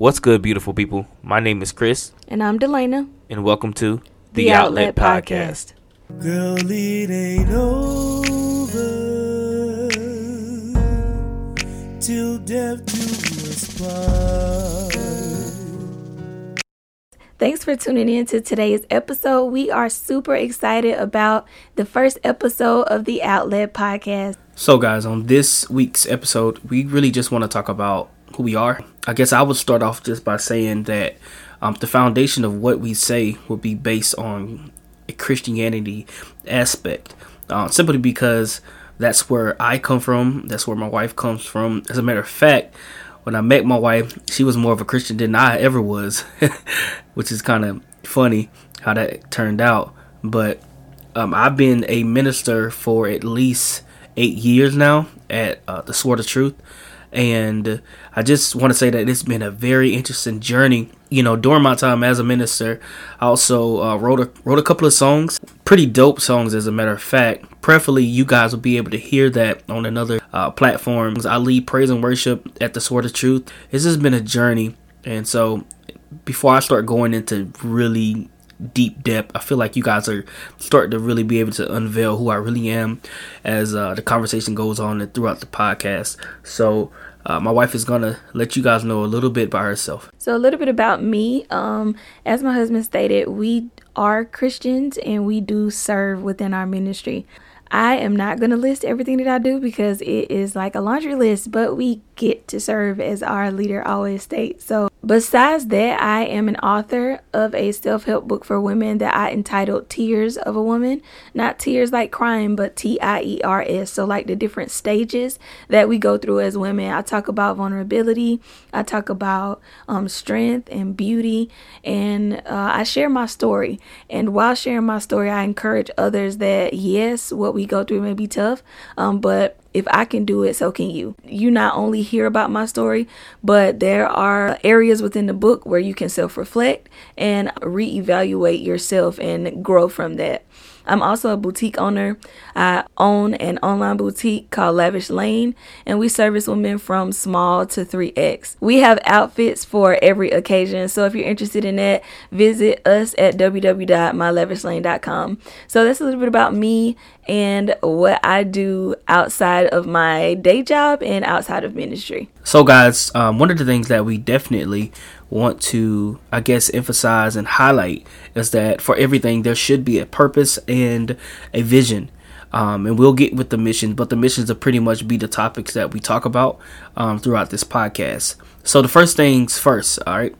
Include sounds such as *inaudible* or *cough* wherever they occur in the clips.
What's good, beautiful people? My name is Chris, And I'm Delana. and welcome to The Outlet Podcast. Girl, it ain't over till death do us part. Thanks for tuning in to today's episode. We are super excited about the first episode of the Outlet Podcast. So, guys, on this week's episode, we really just want to talk about who we are. I guess I would start off just by saying that um, the foundation of what we say will be based on a Christianity aspect, uh, simply because that's where I come from, that's where my wife comes from. As a matter of fact, when I met my wife, she was more of a Christian than I ever was, *laughs* which is kind of funny how that turned out. But um, I've been a minister for at least eight years now at uh, the Sword of Truth. And I just want to say that it's been a very interesting journey. You know, during my time as a minister, I also uh, wrote a wrote a couple of songs, pretty dope songs, as a matter of fact. Preferably, you guys will be able to hear that on another uh, platforms. I lead praise and worship at the Sword of Truth. It's just been a journey, and so before I start going into really deep depth. I feel like you guys are starting to really be able to unveil who I really am as uh, the conversation goes on and throughout the podcast. So, uh, my wife is gonna let you guys know a little bit by herself. So, a little bit about me. Um, as my husband stated, we are Christians and we do serve within our ministry. I am not going to list everything that I do because it is like a laundry list, but we get to serve as our leader always states. So, besides that, I am an author of a self help book for women that I entitled Tears of a Woman. Not tears like crying, but T I E R S. So, like the different stages that we go through as women. I talk about vulnerability, I talk about um, strength and beauty, and uh, I share my story. And while sharing my story, I encourage others that yes, what we go through may be tough, um, but if I can do it, so can you. You not only hear about my story, but there are areas within the book where you can self reflect and reevaluate yourself and grow from that. I'm also a boutique owner. I own an online boutique called Lavish Lane, and we service women from small to 3X. We have outfits for every occasion, so if you're interested in that, visit us at www.mylavishlane.com. So that's a little bit about me and what I do outside of my day job and outside of ministry. So, guys, um, one of the things that we definitely want to, I guess, emphasize and highlight is that for everything, there should be a purpose and a vision. Um, and we'll get with the mission, but the missions will pretty much be the topics that we talk about um, throughout this podcast. So, the first things first, all right,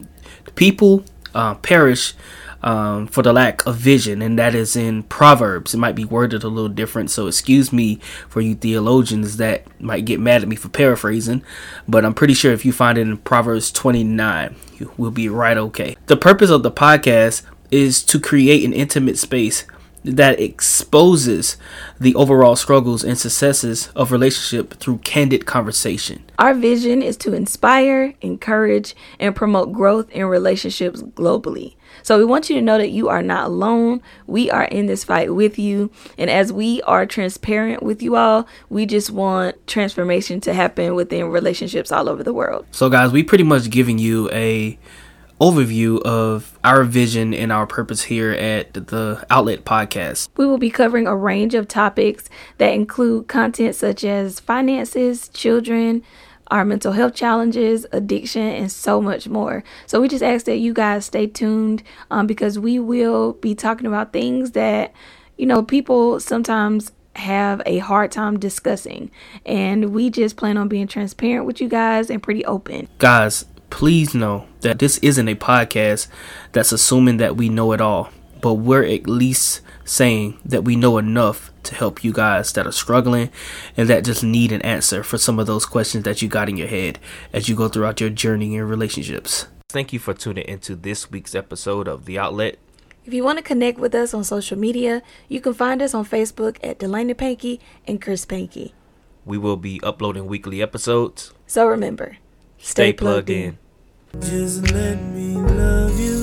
people uh, perish um, for the lack of vision, and that is in Proverbs. It might be worded a little different, so excuse me for you theologians that might get mad at me for paraphrasing, but I'm pretty sure if you find it in Proverbs 29, you will be right okay. The purpose of the podcast is to create an intimate space that exposes the overall struggles and successes of relationship through candid conversation. Our vision is to inspire, encourage, and promote growth in relationships globally. So we want you to know that you are not alone. We are in this fight with you. And as we are transparent with you all, we just want transformation to happen within relationships all over the world. So guys, we pretty much giving you a overview of our vision and our purpose here at the Outlet Podcast. We will be covering a range of topics that include content such as finances, children, our mental health challenges, addiction, and so much more. So we just ask that you guys stay tuned um, because we will be talking about things that, you know, people sometimes have a hard time discussing. And we just plan on being transparent with you guys and pretty open. Guys, please know that this isn't a podcast that's assuming that we know it all, but we're at least saying that we know enough to help you guys that are struggling and that just need an answer for some of those questions that you got in your head as you go throughout your journey in relationships. Thank you for tuning into this week's episode of The Outlet. If you want to connect with us on social media, you can find us on Facebook at Delana Pankey and Chris Pankey. We will be uploading weekly episodes. So remember, Stay plugged in. Just let me love you.